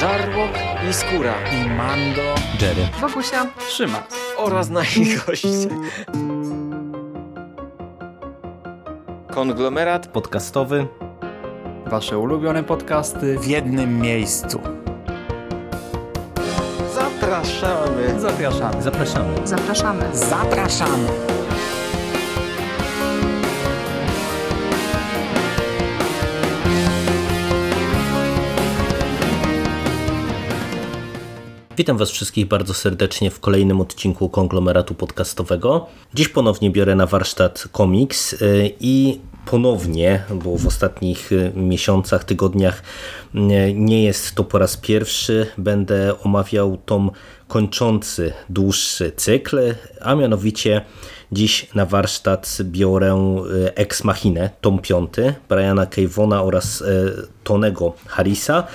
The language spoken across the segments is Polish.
Żarłok i Skóra i Mando, Jerry, Wokusia, Trzyma oraz nasi goście. Konglomerat podcastowy. Wasze ulubione podcasty w jednym miejscu. Zapraszamy. Zapraszamy. Zapraszamy. zapraszamy. Zapraszamy. Witam Was wszystkich bardzo serdecznie w kolejnym odcinku konglomeratu podcastowego. Dziś ponownie biorę na warsztat komiks y, i ponownie, bo w ostatnich y, miesiącach, tygodniach y, nie jest to po raz pierwszy, będę omawiał tom kończący dłuższy cykl, a mianowicie dziś na warsztat biorę Ex Machinę, tom piąty, Briana Cavona oraz Tonego Harrisa.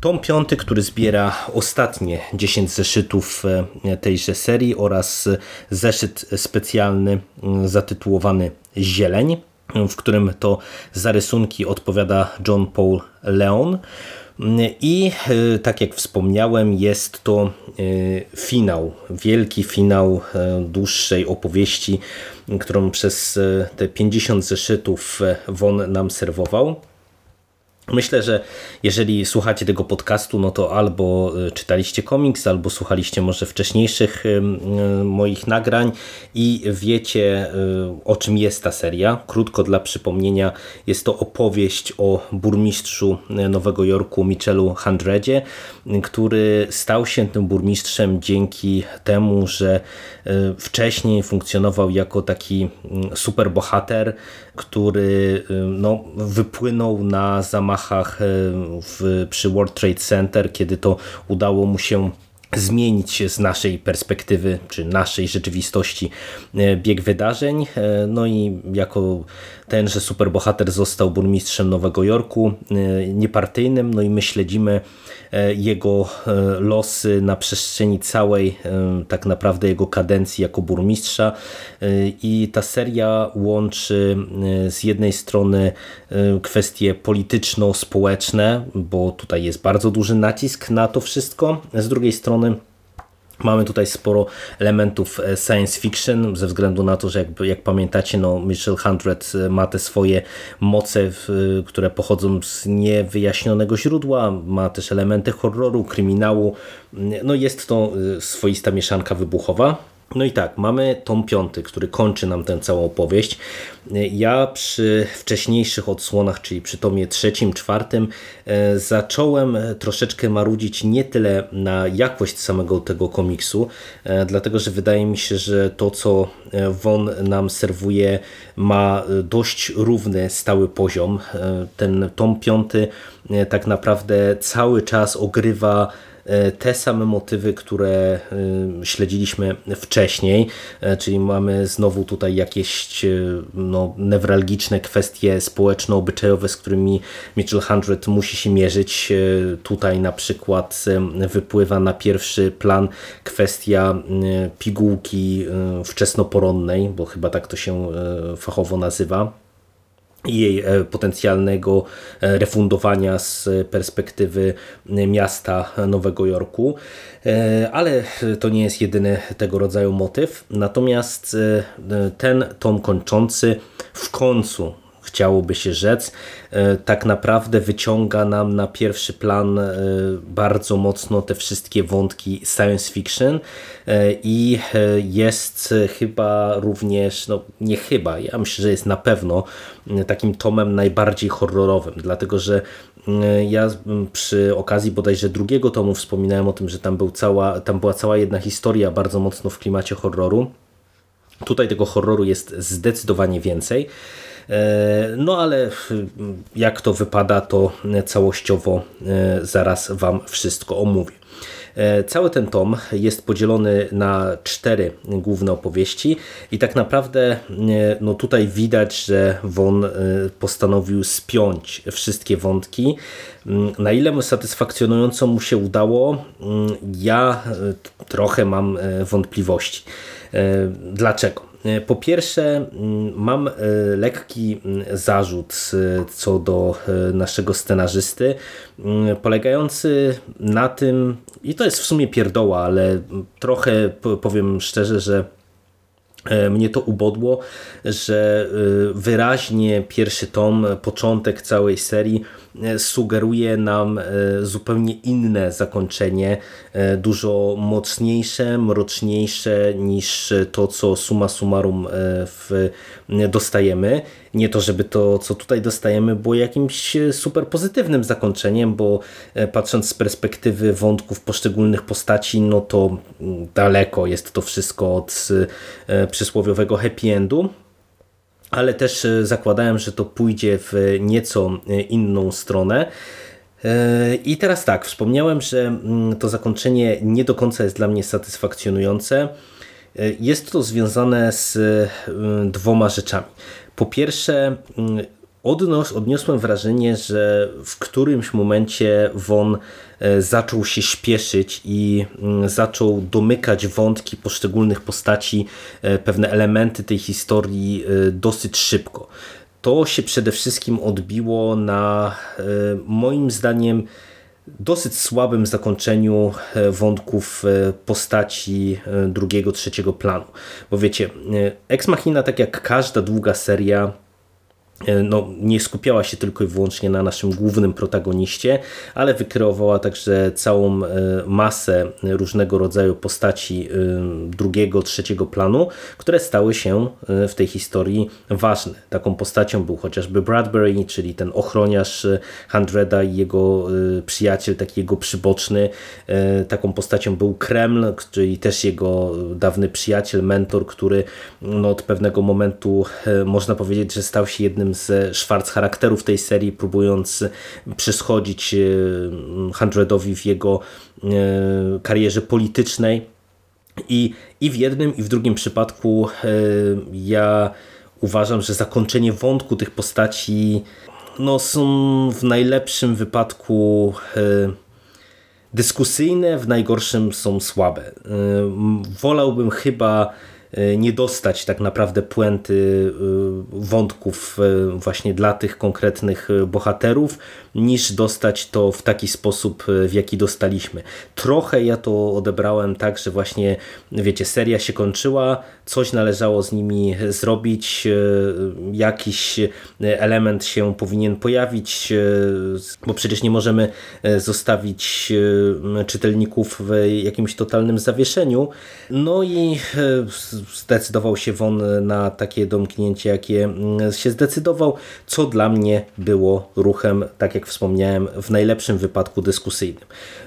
Tom piąty, który zbiera ostatnie 10 zeszytów e, tejże serii oraz zeszyt specjalny zatytułowany Zieleń, w którym to za rysunki odpowiada John Paul Leon. I e, tak jak wspomniałem, jest to e, finał, wielki finał dłuższej opowieści, którą przez te 50 zeszytów Won nam serwował. Myślę, że jeżeli słuchacie tego podcastu, no to albo y, czytaliście komiks, albo słuchaliście może wcześniejszych y, moich nagrań i wiecie o czym jest ta seria. Krótko dla przypomnienia, jest to opowieść o burmistrzu Nowego Jorku Michelu Handredzie, który stał się tym burmistrzem dzięki temu, że wcześniej funkcjonował jako taki mm, superbohater, który no, wypłynął na zamach zamachach e, w, przy World Trade Center, kiedy to udało mu się zmienić z naszej perspektywy, czy naszej rzeczywistości e, bieg wydarzeń. E, no i jako ten, że superbohater został burmistrzem Nowego Jorku, niepartyjnym, no i my śledzimy E, jego e, losy na przestrzeni całej e, tak naprawdę jego kadencji jako burmistrza i ta seria łączy z jednej strony kwestie polityczno-społeczne, bo tutaj jest bardzo duży nacisk na to wszystko, z drugiej strony Mamy tutaj sporo elementów e, science fiction, ze względu na to, że jak, jak pamiętacie, no Mitchell Hundred e, ma te swoje moce, e, które pochodzą z niewyjaśnionego źródła, ma też elementy horroru, kryminału. No jest to swoista mieszanka wybuchowa. No i tak, mamy tom piąty, który kończy nam tę całą opowieść. Ja przy wcześniejszych odsłonach, czyli przy tomie trzecim, czwartym, e, zacząłem troszeczkę marudzić nie tyle na jakość samego tego komiksu, e, dlatego że wydaje mi się, że to, co e, Won nam serwuje, ma dość równy, stały poziom. Ten tom piąty tak naprawdę cały czas ogrywa te same motywy, które e, śledziliśmy wcześniej, e, czyli mamy znowu tutaj jakieś no, newralgiczne kwestie społeczno-obyczajowe, z którymi Mitchell Hundred musi się mierzyć. Tutaj na przykład wypływa na pierwszy plan kwestia pigułki wczesnoporonnej, bo chyba tak to się fachowo nazywa jej e, potencjalnego e, refundowania z perspektywy miasta Nowego Jorku. E, ale to nie jest jedyny tego rodzaju motyw. Natomiast ten tom kończący w końcu chciałoby się rzec, e, tak naprawdę wyciąga nam na pierwszy plan e, bardzo mocno te wszystkie wątki science fiction e, i jest chyba również, no nie chyba, ja myślę, że jest na pewno takim tomem najbardziej horrorowym, dlatego że ja przy okazji bodajże drugiego tomu wspominałem o tym, że tam, był cała, tam była cała jedna historia bardzo mocno w klimacie horroru. Tutaj tego horroru jest zdecydowanie więcej. E, no ale jak to wypada, to całościowo e, zaraz Wam wszystko omówię. E, cały ten tom jest podzielony na cztery główne opowieści i tak naprawdę no tutaj widać, że Won postanowił spiąć wszystkie wątki na ile satysfakcjonująco mu się udało, mm, ja trochę mam wątpliwości. Dlaczego? Po pierwsze, mm, mam lekki zarzut co do naszego scenarzysty, polegający na tym, i to jest w sumie pierdoła, ale trochę powiem szczerze, że E, mnie to ubodło, że e, wyraźnie pierwszy tom, początek całej serii e, sugeruje nam zupełnie inne zakończenie, dużo mocniejsze, mroczniejsze niż to, co suma summarum w, dostajemy. Nie to, żeby to, co tutaj dostajemy, było jakimś super pozytywnym zakończeniem, bo patrząc z perspektywy wątków poszczególnych postaci, no to mm, daleko jest to wszystko od przysłowiowego happy endu, ale też e, zakładałem, że to pójdzie w nieco e, inną stronę. E, I teraz tak, wspomniałem, że mm, to zakończenie nie do końca jest dla mnie satysfakcjonujące. Jest to związane z dwoma rzeczami. Po pierwsze, mm, odnos, odniosłem wrażenie, że w którymś momencie Won e, zaczął się śpieszyć i mm, zaczął domykać wątki poszczególnych postaci, e, pewne elementy tej historii e, dosyć szybko. To się przede wszystkim odbiło na moim zdaniem dosyć słabym zakończeniu wątków postaci drugiego, trzeciego planu. Bo wiecie, Ex Machina, tak jak każda długa seria, no, nie skupiała się tylko i wyłącznie na naszym głównym protagoniście, ale wykreowała także całą e, masę różnego rodzaju postaci e, drugiego, trzeciego planu, które stały się w tej historii ważne. Taką postacią był chociażby Bradbury, czyli ten ochroniarz Handreda i jego przyjaciel, taki jego przyboczny. Taką postacią był Kreml, czyli też jego dawny przyjaciel, mentor, który no, od pewnego momentu można powiedzieć, że stał się jednym z szwarc charakterów tej serii, próbując przyschodzić e, Hundredowi w jego e, karierze politycznej. I, I w jednym, i w drugim przypadku e, ja uważam, że zakończenie wątku tych postaci no, są w najlepszym wypadku dyskusyjne, w najgorszym są słabe. Wolałbym chyba nie dostać tak naprawdę puenty e, wątków e, właśnie dla tych konkretnych bohaterów, niż dostać to w taki sposób, w jaki dostaliśmy. Trochę ja to odebrałem tak, że właśnie, wiecie, seria się kończyła, coś należało z nimi zrobić, jakiś element się powinien pojawić, bo przecież nie możemy zostawić czytelników w jakimś totalnym zawieszeniu. No i zdecydował się Won na takie domknięcie, jakie mm, się zdecydował, co dla mnie było ruchem, tak jak wspomniałem, w najlepszym wypadku dyskusyjnym.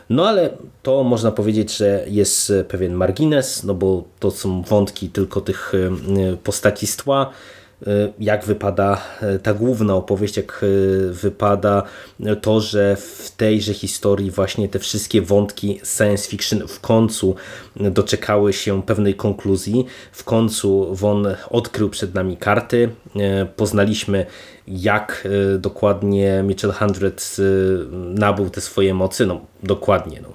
No ale to można powiedzieć, że jest pewien margines, no bo to są wątki tylko tych y, postaci z tła, jak wypada y, ta główna opowieść, jak y, wypada to, że w tejże historii właśnie te wszystkie wątki science fiction w końcu doczekały się pewnej konkluzji. W końcu Won odkrył przed nami karty, poznaliśmy jak dokładnie Mitchell Hundred nabył te swoje mocy, no dokładnie, no.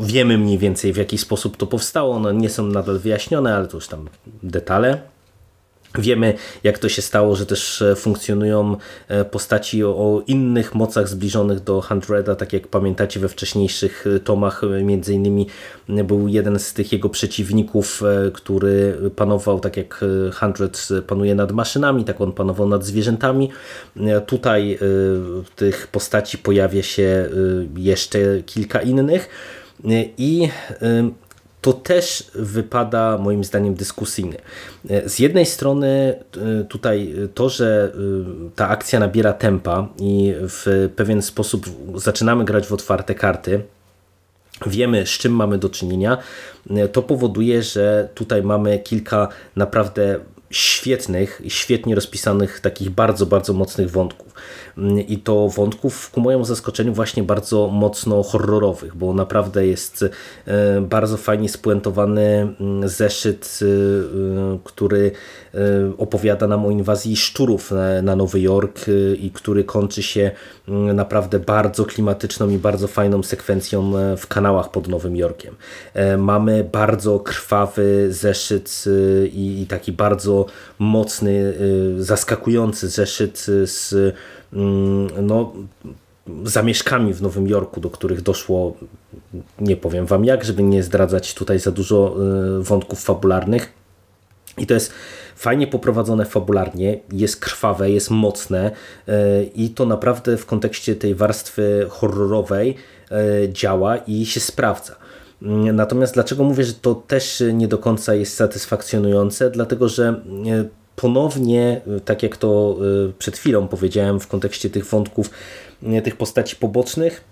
wiemy mniej więcej w jaki sposób to powstało, one nie są nadal wyjaśnione, ale to już tam detale. Wiemy, jak to się stało, że też e, funkcjonują e, postaci o, innych mocach zbliżonych do Hundreda, tak jak pamiętacie we wcześniejszych e, tomach, między innymi był jeden z tych jego przeciwników, który panował tak jak Hundred panuje nad maszynami, tak on panował nad zwierzętami. Tutaj tych postaci pojawia się jeszcze kilka innych i to też wypada moim zdaniem dyskusyjnie. Z jednej strony e, tutaj to, że e, ta akcja nabiera tempa i w pewien sposób zaczynamy grać w otwarte karty, wiemy z czym mamy do czynienia, e, to powoduje, że tutaj mamy kilka naprawdę świetnych, świetnie rozpisanych, takich bardzo, bardzo mocnych wątków. I to wątków ku mojemu zaskoczeniu właśnie bardzo mocno horrorowych, bo naprawdę jest e, bardzo fajnie spuentowany mm, zeszyt, e, który e, opowiada nam o inwazji szczurów na Nowy Jork i który kończy się mm, naprawdę bardzo klimatyczną i bardzo fajną sekwencją w kanałach pod Nowym Jorkiem. Mamy bardzo krwawy zeszyt i taki bardzo mocny, zaskakujący zeszyt z Mm, no, zamieszkami w Nowym Jorku, do których doszło, nie powiem wam jak, żeby nie zdradzać tutaj za dużo y, wątków fabularnych. I to jest fajnie poprowadzone fabularnie, jest krwawe, jest mocne y, i to naprawdę w kontekście tej warstwy horrorowej y, działa i się sprawdza. Mm, natomiast dlaczego mówię, że to też nie do końca jest satysfakcjonujące? Dlatego, że ponownie, tak jak to y, przed chwilą powiedziałem w kontekście tych wątków, tych postaci pobocznych,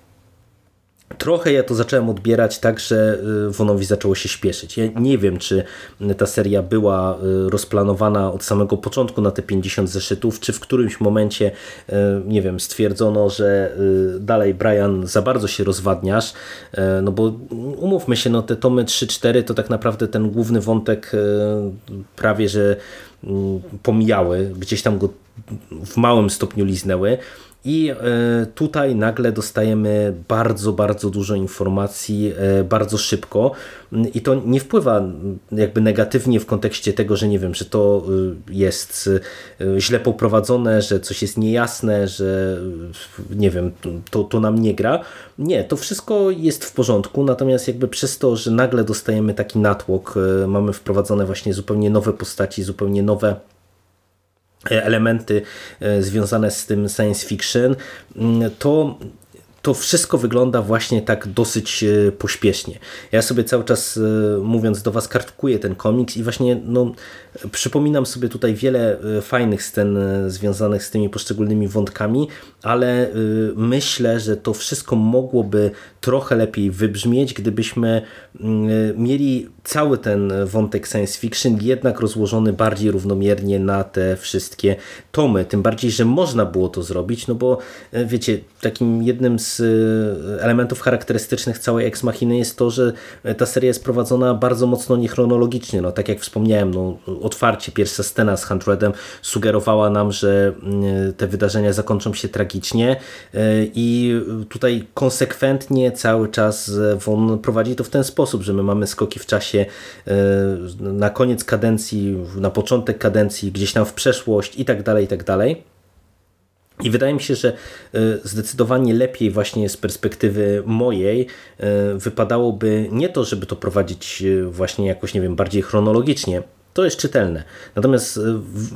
Trochę ja to zacząłem odbierać tak, że y, Wonowi zaczęło się śpieszyć. Ja nie wiem, czy ta seria była y, rozplanowana od samego początku na te 50 zeszytów, czy w którymś momencie, nie wiem, stwierdzono, że dalej Brian za bardzo się rozwadniasz, no bo umówmy się, no te tomy 3-4 to tak naprawdę ten główny wątek prawie, że Mm, pomijały, gdzieś tam go w małym stopniu liznęły. I e, tutaj nagle dostajemy bardzo, bardzo dużo informacji e, bardzo szybko i to nie wpływa jakby negatywnie w kontekście tego, że nie wiem, że to e, jest źle poprowadzone, że coś jest niejasne, że nie wiem, to, to nam nie gra. Nie, to wszystko jest w porządku, natomiast jakby przez to, że nagle dostajemy taki natłok, mamy wprowadzone właśnie zupełnie nowe postaci, zupełnie nowe elementy e, związane z tym science fiction, mm, to to wszystko wygląda właśnie tak dosyć e, pośpiesznie. Ja sobie cały czas, e, mówiąc do Was, kartkuję ten komiks i właśnie no, przypominam sobie tutaj wiele fajnych scen związanych z tymi poszczególnymi wątkami, ale myślę, że to wszystko mogłoby trochę lepiej wybrzmieć, gdybyśmy mm, mieli cały ten wątek science fiction jednak rozłożony bardziej równomiernie na te wszystkie tomy. Tym bardziej, że można było to zrobić, no bo e, wiecie, takim jednym z e, elementów charakterystycznych całej Ex Machiny jest to, że ta seria jest prowadzona bardzo mocno niechronologicznie. No, tak jak wspomniałem, no, otwarcie pierwsza scena z Handredem sugerowała nam, że mm, te wydarzenia zakończą się tragicznie e, i tutaj konsekwentnie cały czas prowadzi to w ten sposób, że my mamy skoki w czasie na koniec kadencji, na początek kadencji, gdzieś tam w przeszłość i tak dalej, i tak dalej. I wydaje mi się, że e, zdecydowanie lepiej właśnie z perspektywy mojej e, wypadałoby nie to, żeby to prowadzić właśnie jakoś, nie wiem, bardziej chronologicznie, to jest czytelne. Natomiast e,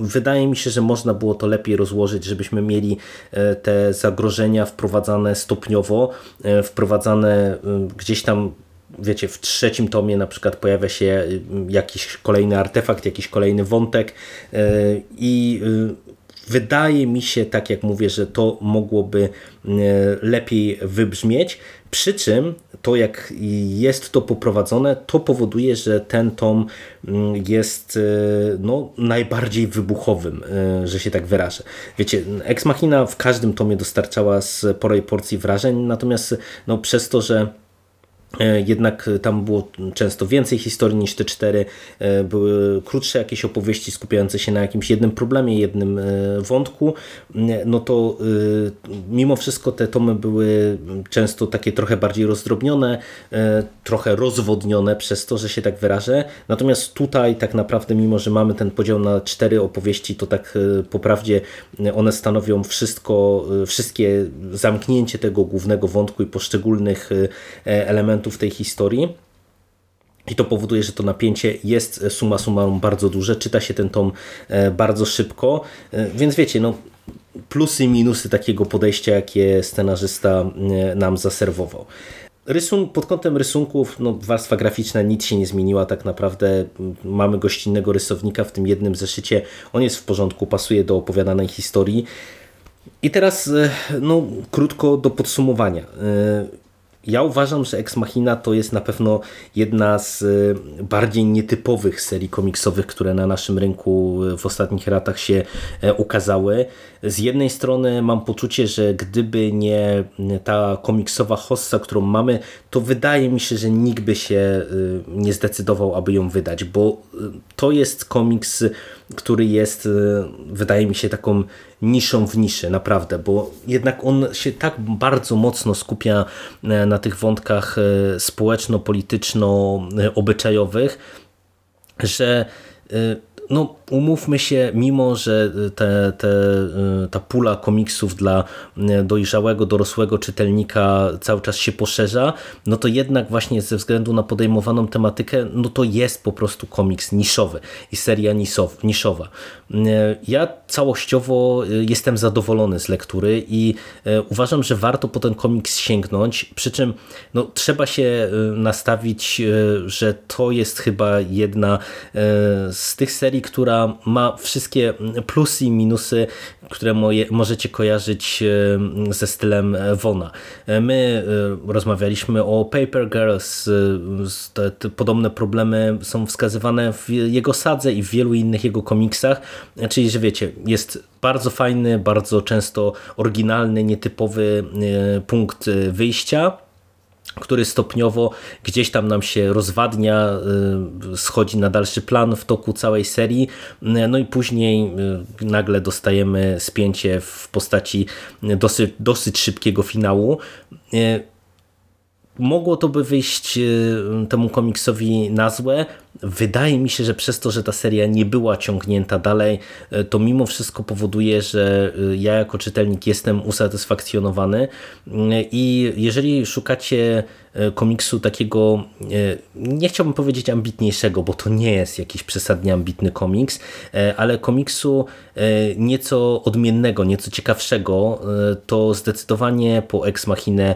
wydaje mi się, że można było to lepiej rozłożyć, żebyśmy mieli e, te zagrożenia wprowadzane stopniowo, e, wprowadzane gdzieś tam wiecie, w trzecim tomie na przykład pojawia się jakiś kolejny artefakt, jakiś kolejny wątek i wydaje mi się, tak jak mówię, że to mogłoby lepiej wybrzmieć. Przy czym to, jak jest to poprowadzone, to powoduje, że ten tom mm, jest e, no, najbardziej wybuchowym, e, że się tak wyrażę. Wiecie, Ex Machina w każdym tomie dostarczała sporej porcji wrażeń, natomiast no, przez to, że E, jednak tam było często więcej historii niż te cztery. E, były krótsze jakieś opowieści skupiające się na jakimś jednym problemie, jednym e, wątku. No to mimo wszystko te tomy były często takie trochę bardziej rozdrobnione, trochę rozwodnione przez to, że się tak wyrażę. Natomiast tutaj tak naprawdę, mimo że mamy ten podział na cztery opowieści, to tak po prawdzie one stanowią wszystko, wszystkie zamknięcie tego głównego wątku i poszczególnych elementów elementów tej historii. I to powoduje, że to napięcie jest e, summa summarum bardzo duże, czyta się ten tom e, bardzo szybko, e, więc wiecie, no plusy i minusy takiego podejścia, jakie scenarzysta nam zaserwował. Rysun, pod kątem rysunków, no, warstwa graficzna nic się nie zmieniła tak naprawdę. Mamy gościnnego rysownika w tym jednym zeszycie. On jest w porządku, pasuje do opowiadanej historii. I teraz no, krótko do podsumowania. Ja uważam, że Ex Machina to jest na pewno jedna z y, bardziej nietypowych serii komiksowych, które na naszym rynku y, w ostatnich latach się e, ukazały. Z jednej strony mam poczucie, że gdyby nie ta komiksowa hossa, którą mamy, to wydaje mi się, że nikt by się y, nie zdecydował, aby ją wydać, bo y, to jest komiks, który jest, y, wydaje mi się, taką niszą w niszy, naprawdę, bo jednak on się tak bardzo mocno skupia e, na tych wątkach e, społeczno-polityczno-obyczajowych, że y, no, umówmy się, mimo że te, te, y, ta pula komiksów dla y, dojrzałego, dorosłego czytelnika cały czas się poszerza, no to jednak właśnie ze względu na podejmowaną tematykę, no to jest po prostu komiks niszowy i seria niszowa. Y, Ja całościowo jestem zadowolony z lektury i uważam, że warto po ten komiks sięgnąć, przy czym no, trzeba się nastawić, że to jest chyba jedna z tych serii, która ma wszystkie plusy i minusy, które moje, możecie kojarzyć e, ze stylem Wona. My e, rozmawialiśmy o Paper Girls, e, te, te podobne problemy są wskazywane w jego sadze i w wielu innych jego komiksach, czyli że wiecie, jest bardzo fajny, bardzo często oryginalny, nietypowy punkt wyjścia, który stopniowo gdzieś tam nam się rozwadnia, y, schodzi na dalszy plan w toku całej serii, no i później y, nagle dostajemy spięcie w postaci dosyć, dosyć szybkiego finału. Y, mogło to by wyjść temu komiksowi na złe. Wydaje mi się, że przez to, że ta seria nie była ciągnięta dalej, to mimo wszystko powoduje, że ja jako czytelnik jestem usatysfakcjonowany. I jeżeli szukacie komiksu takiego, nie chciałbym powiedzieć ambitniejszego, bo to nie jest jakiś przesadnie ambitny komiks, ale komiksu nieco odmiennego, nieco ciekawszego, to zdecydowanie po Ex Machinę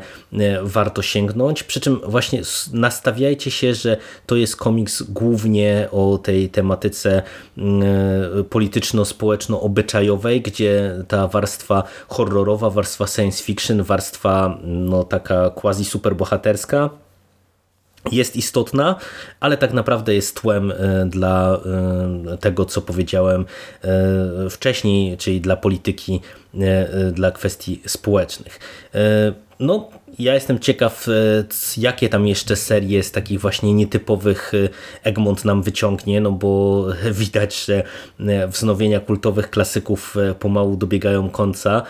warto sięgnąć, przy czym właśnie nastawiajcie się, że to jest komiks głównie o tej tematyce polityczno-społeczno-obyczajowej, gdzie ta warstwa horrorowa, warstwa science fiction, warstwa no, taka quasi superbohaterska jest istotna, ale tak naprawdę jest tłem e, dla e, tego, co powiedziałem e, wcześniej, czyli dla polityki, dla kwestii społecznych. No, ja jestem ciekaw, jakie tam jeszcze serie z takich właśnie nietypowych Egmont nam wyciągnie, no bo widać, że wznowienia kultowych klasyków pomału dobiegają końca.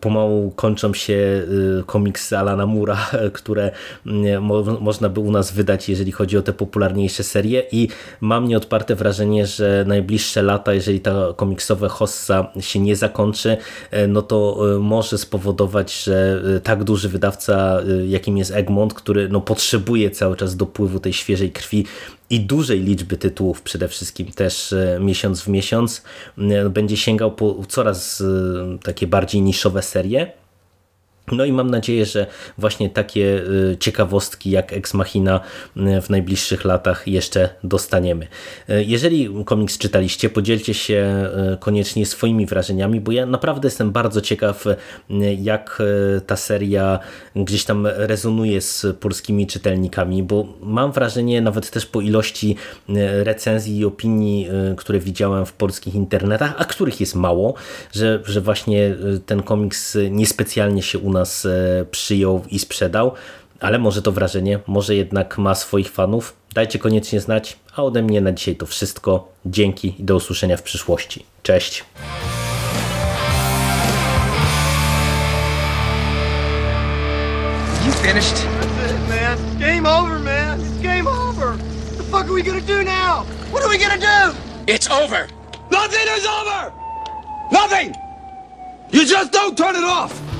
Pomału kończą się komiksy Alana Mura, które mo można by u nas wydać, jeżeli chodzi o te popularniejsze serie i mam nieodparte wrażenie, że najbliższe lata, jeżeli ta komiksowa hossa się nie zakończy, no to może spowodować, że tak duży wydawca, jakim jest Egmont, który no, potrzebuje cały czas dopływu tej świeżej krwi i dużej liczby tytułów przede wszystkim też miesiąc w miesiąc, będzie sięgał po coraz takie bardziej niszowe serie. No i mam nadzieję, że właśnie takie ciekawostki jak Ex Machina w najbliższych latach jeszcze dostaniemy. Jeżeli komiks czytaliście, podzielcie się koniecznie swoimi wrażeniami, bo ja naprawdę jestem bardzo ciekaw, jak ta seria gdzieś tam rezonuje z polskimi czytelnikami, bo mam wrażenie, nawet też po ilości recenzji i opinii, które widziałem w polskich internetach, a których jest mało, że, że właśnie ten komiks niespecjalnie się u nas przyjął i sprzedał, ale może to wrażenie, może jednak ma swoich fanów. Dajcie koniecznie znać, a ode mnie na dzisiaj to wszystko. Dzięki i do usłyszenia w przyszłości. Cześć! You finished? That's it, man. Game over, man. It's game over. What the fuck are we gonna do now? What are we gonna do? It's over. Nothing is over! Nothing! You just don't turn it off!